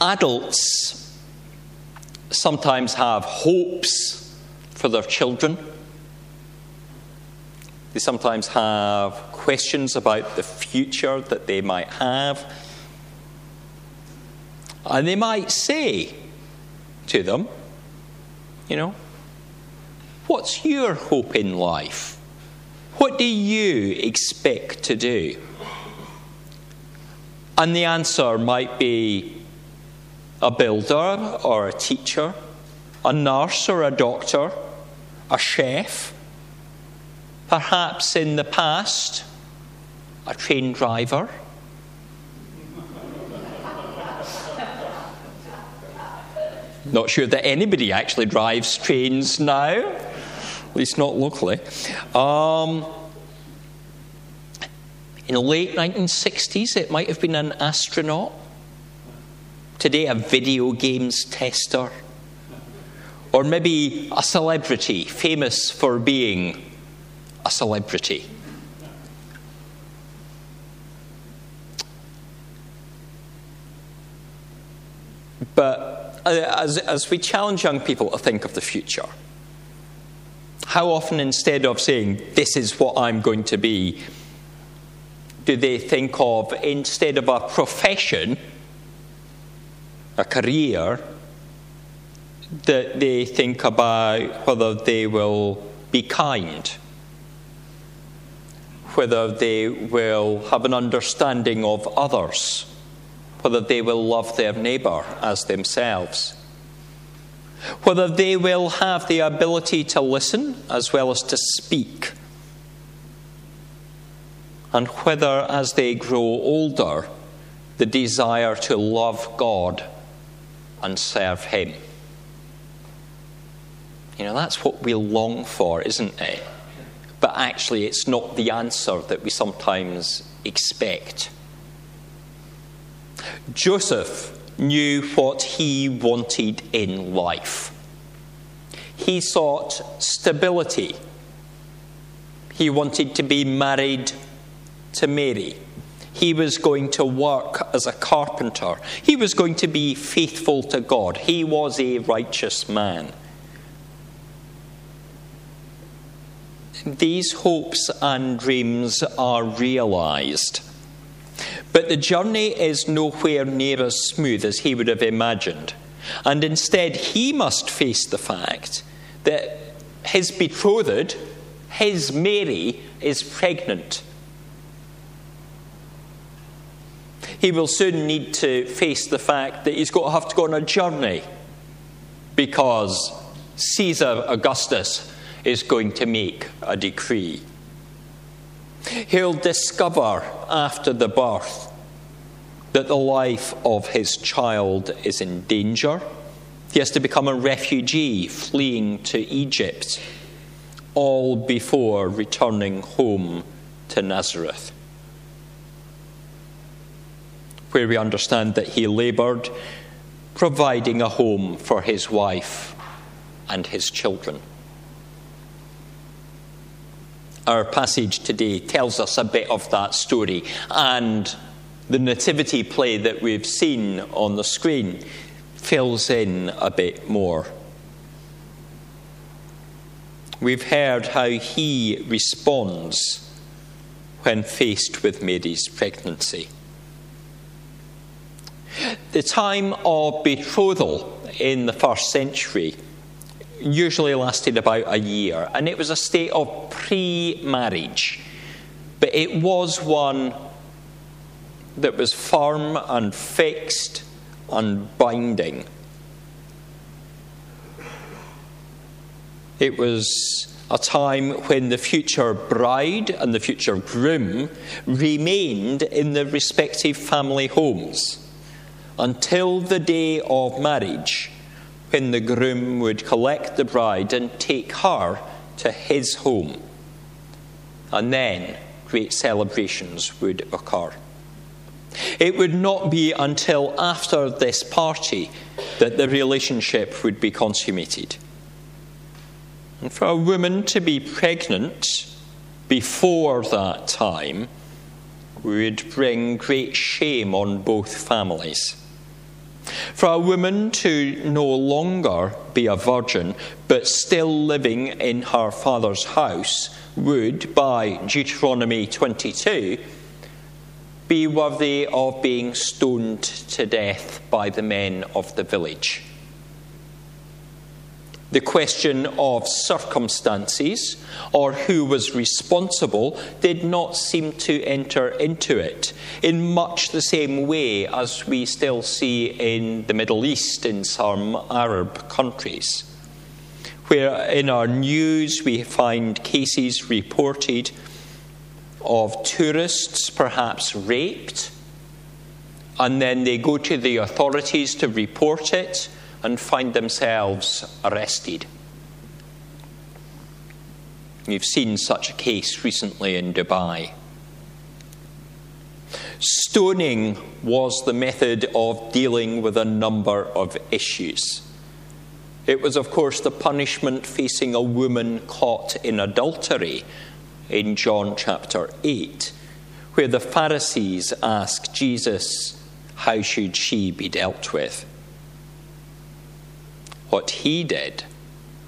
Adults sometimes have hopes for their children. They sometimes have questions about the future that they might have. And they might say to them, you know, what's your hope in life? What do you expect to do? And the answer might be a builder or a teacher, a nurse or a doctor, a chef, perhaps in the past, a train driver. Not sure that anybody actually drives trains now, at least not locally. Um, in the late 1960s, it might have been an astronaut. Today, a video games tester. Or maybe a celebrity, famous for being a celebrity. But uh, as, as we challenge young people to think of the future, how often instead of saying, This is what I'm going to be, do they think of, instead of a profession, a career, that they think about whether they will be kind, whether they will have an understanding of others, whether they will love their neighbour as themselves, whether they will have the ability to listen as well as to speak and whether, as they grow older, the desire to love God and serve Him. You know, that's what we long for, isn't it? But actually, it's not the answer that we sometimes expect. Joseph knew what he wanted in life. He sought stability. He wanted to be married to Mary. He was going to work as a carpenter. He was going to be faithful to God. He was a righteous man. These hopes and dreams are realized. But the journey is nowhere near as smooth as he would have imagined. And instead, he must face the fact that his betrothed, his Mary, is pregnant. He will soon need to face the fact that he's going to have to go on a journey because Caesar Augustus is going to make a decree. He'll discover after the birth that the life of his child is in danger. He has to become a refugee fleeing to Egypt, all before returning home to Nazareth where we understand that he laboured, providing a home for his wife and his children. Our passage today tells us a bit of that story, and the nativity play that we've seen on the screen fills in a bit more. We've heard how he responds when faced with Mary's pregnancy. The time of betrothal in the first century usually lasted about a year, and it was a state of pre marriage, but it was one that was firm and fixed and binding. It was a time when the future bride and the future groom remained in their respective family homes until the day of marriage, when the groom would collect the bride and take her to his home. And then great celebrations would occur. It would not be until after this party that the relationship would be consummated. And for a woman to be pregnant before that time would bring great shame on both families. For a woman to no longer be a virgin, but still living in her father's house, would, by Deuteronomy 22, be worthy of being stoned to death by the men of the village. The question of circumstances or who was responsible did not seem to enter into it in much the same way as we still see in the Middle East in some Arab countries, where in our news we find cases reported of tourists perhaps raped, and then they go to the authorities to report it and find themselves arrested. We've seen such a case recently in Dubai. Stoning was the method of dealing with a number of issues. It was, of course, the punishment facing a woman caught in adultery in John chapter 8, where the Pharisees ask Jesus, How should she be dealt with? What he did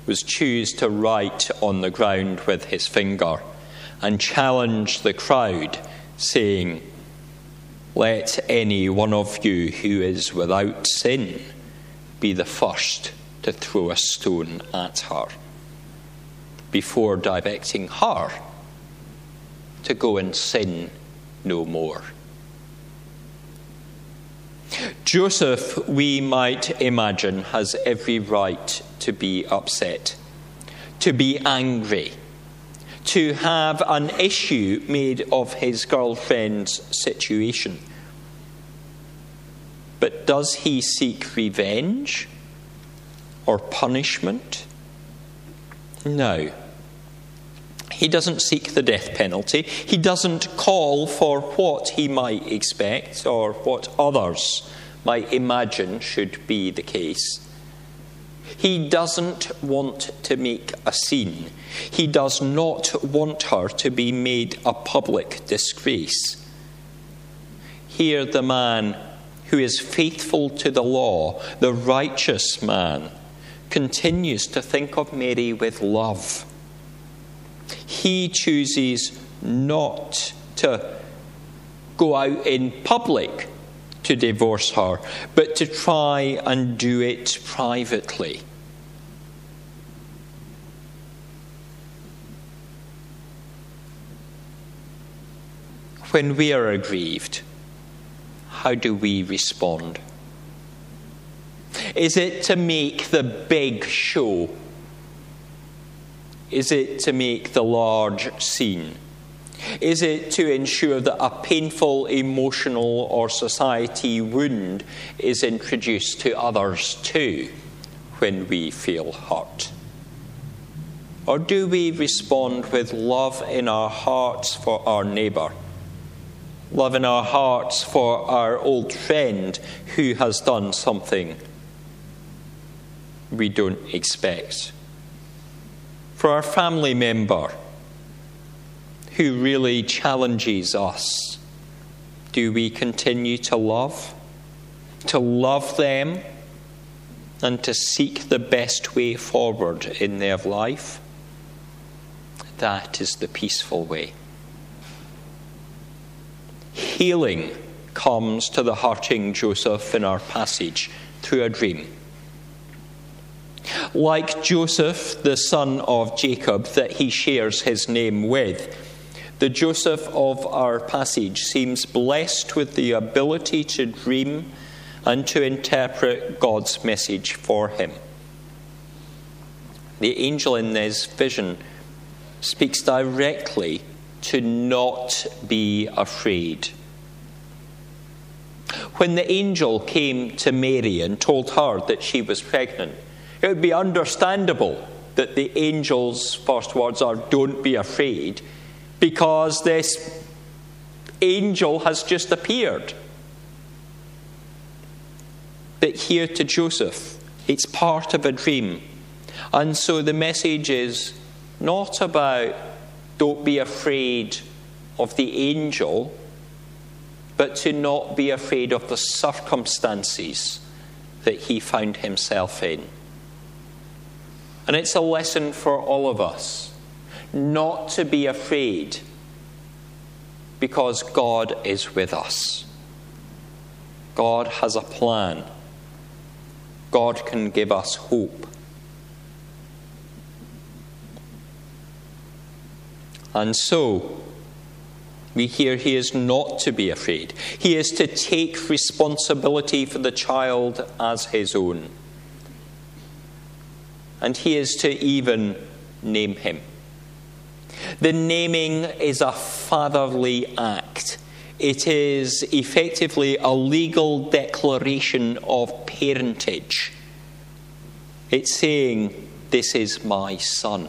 was choose to write on the ground with his finger and challenge the crowd, saying, Let any one of you who is without sin be the first to throw a stone at her, before directing her to go and sin no more. Joseph, we might imagine, has every right to be upset, to be angry, to have an issue made of his girlfriend's situation. But does he seek revenge or punishment? No. He doesn't seek the death penalty. He doesn't call for what he might expect or what others might imagine should be the case. He doesn't want to make a scene. He does not want her to be made a public disgrace. Here, the man who is faithful to the law, the righteous man, continues to think of Mary with love he chooses not to go out in public to divorce her, but to try and do it privately. When we are aggrieved, how do we respond? Is it to make the big show is it to make the large scene? Is it to ensure that a painful emotional or society wound is introduced to others too when we feel hurt? Or do we respond with love in our hearts for our neighbour? Love in our hearts for our old friend who has done something we don't expect? for our family member who really challenges us, do we continue to love? To love them and to seek the best way forward in their life? That is the peaceful way. Healing comes to the hurting Joseph in our passage through a dream. Like Joseph, the son of Jacob, that he shares his name with, the Joseph of our passage seems blessed with the ability to dream and to interpret God's message for him. The angel in this vision speaks directly to not be afraid. When the angel came to Mary and told her that she was pregnant, it would be understandable that the angel's first words are, Don't be afraid, because this angel has just appeared. But here to Joseph, it's part of a dream. And so the message is not about don't be afraid of the angel, but to not be afraid of the circumstances that he found himself in. And it's a lesson for all of us not to be afraid because God is with us. God has a plan. God can give us hope. And so, we hear he is not to be afraid. He is to take responsibility for the child as his own. And he is to even name him. The naming is a fatherly act. It is effectively a legal declaration of parentage. It's saying, This is my son.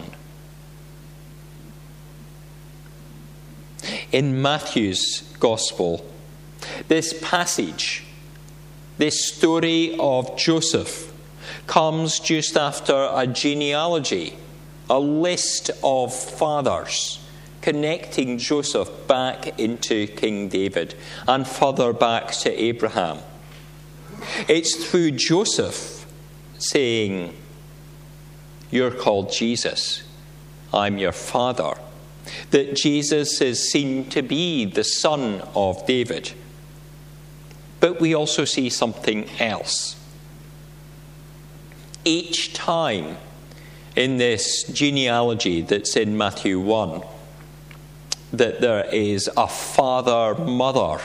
In Matthew's Gospel, this passage, this story of Joseph, comes just after a genealogy, a list of fathers connecting Joseph back into King David and further back to Abraham. It's through Joseph saying, You're called Jesus, I'm your father that Jesus is seen to be the son of David. But we also see something else. Each time in this genealogy that's in Matthew 1, that there is a father mother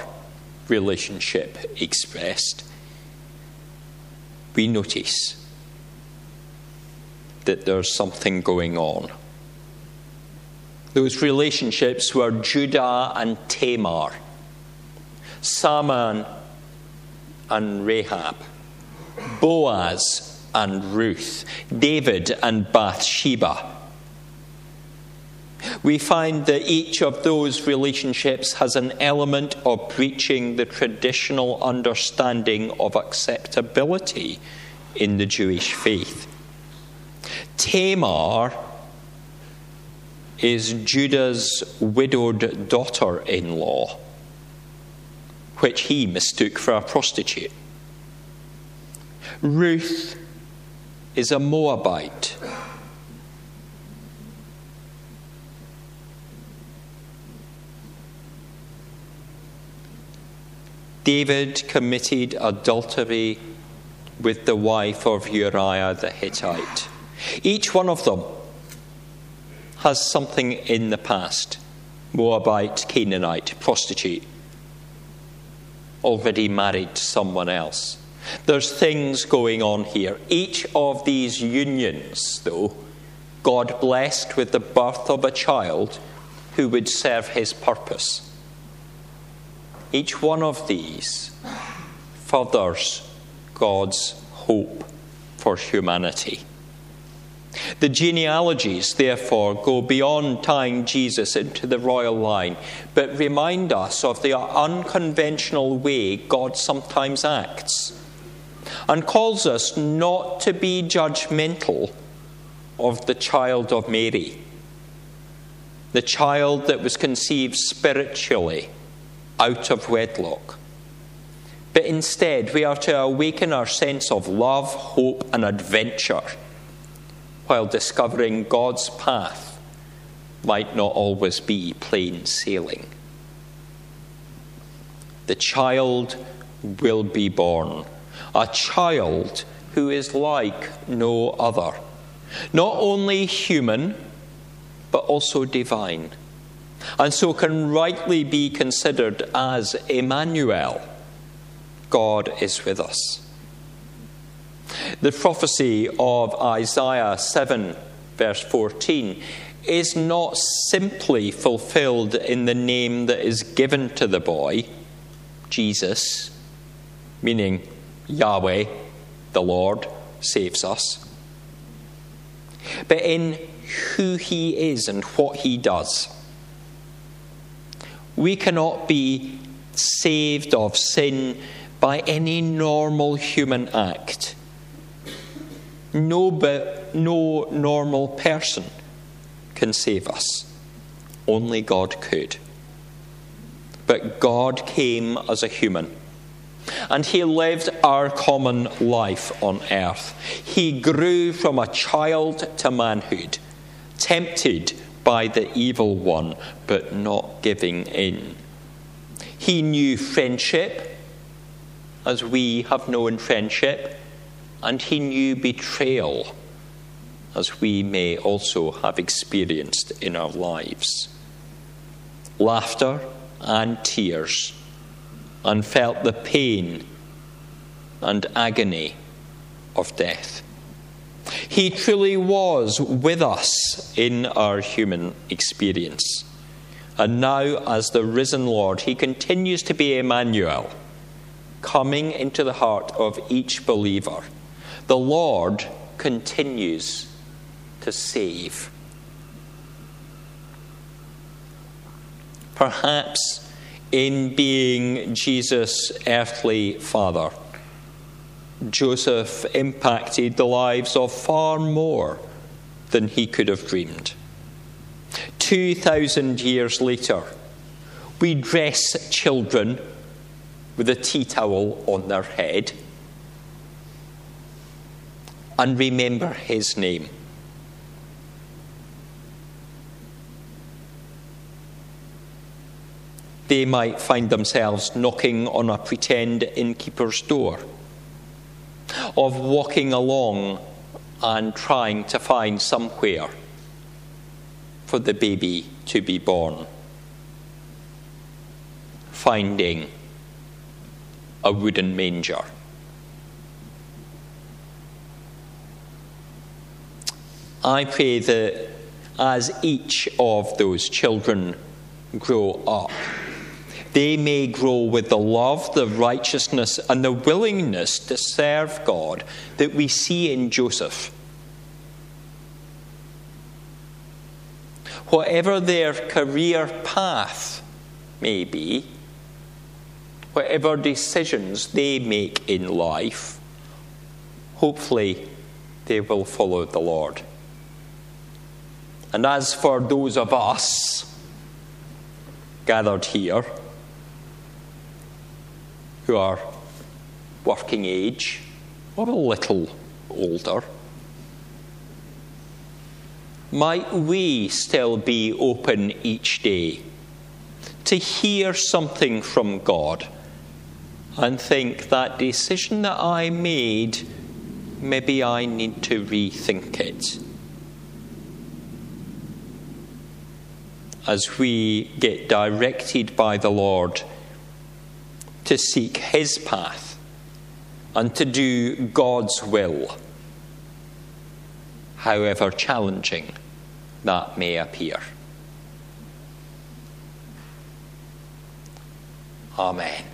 relationship expressed, we notice that there's something going on. Those relationships were Judah and Tamar, Salmon and Rahab, Boaz and Ruth, David and Bathsheba. We find that each of those relationships has an element of breaching the traditional understanding of acceptability in the Jewish faith. Tamar is Judah's widowed daughter in law, which he mistook for a prostitute. Ruth is a Moabite. David committed adultery with the wife of Uriah the Hittite. Each one of them has something in the past Moabite, Canaanite, prostitute, already married to someone else. There's things going on here. Each of these unions, though, God blessed with the birth of a child who would serve his purpose. Each one of these furthers God's hope for humanity. The genealogies, therefore, go beyond tying Jesus into the royal line, but remind us of the unconventional way God sometimes acts and calls us not to be judgmental of the child of Mary, the child that was conceived spiritually out of wedlock. But instead, we are to awaken our sense of love, hope, and adventure while discovering God's path might not always be plain sailing. The child will be born, a child who is like no other, not only human, but also divine, and so can rightly be considered as Emmanuel. God is with us. The prophecy of Isaiah 7, verse 14, is not simply fulfilled in the name that is given to the boy, Jesus, meaning Yahweh, the Lord, saves us, but in who he is and what he does. We cannot be saved of sin by any normal human act no, but no normal person can save us. Only God could. But God came as a human, And he lived our common life on earth. He grew from a child to manhood, tempted by the evil one, but not giving in. He knew friendship, as we have known friendship, and he knew betrayal, as we may also have experienced in our lives. Laughter and tears, and felt the pain and agony of death. He truly was with us in our human experience. And now, as the risen Lord, he continues to be Emmanuel, coming into the heart of each believer. The Lord continues to save. Perhaps in being Jesus' earthly father, Joseph impacted the lives of far more than he could have dreamed. 2,000 years later, we dress children with a tea towel on their head and remember his name. They might find themselves knocking on a pretend innkeeper's door, of walking along and trying to find somewhere for the baby to be born. Finding a wooden manger. I pray that as each of those children grow up, they may grow with the love, the righteousness, and the willingness to serve God that we see in Joseph. whatever their career path may be, whatever decisions they make in life, hopefully they will follow the Lord. And as for those of us gathered here who are working age or a little older, might we still be open each day to hear something from God and think that decision that I made, maybe I need to rethink it. As we get directed by the Lord to seek His path and to do God's will, however challenging that may appear. Amen.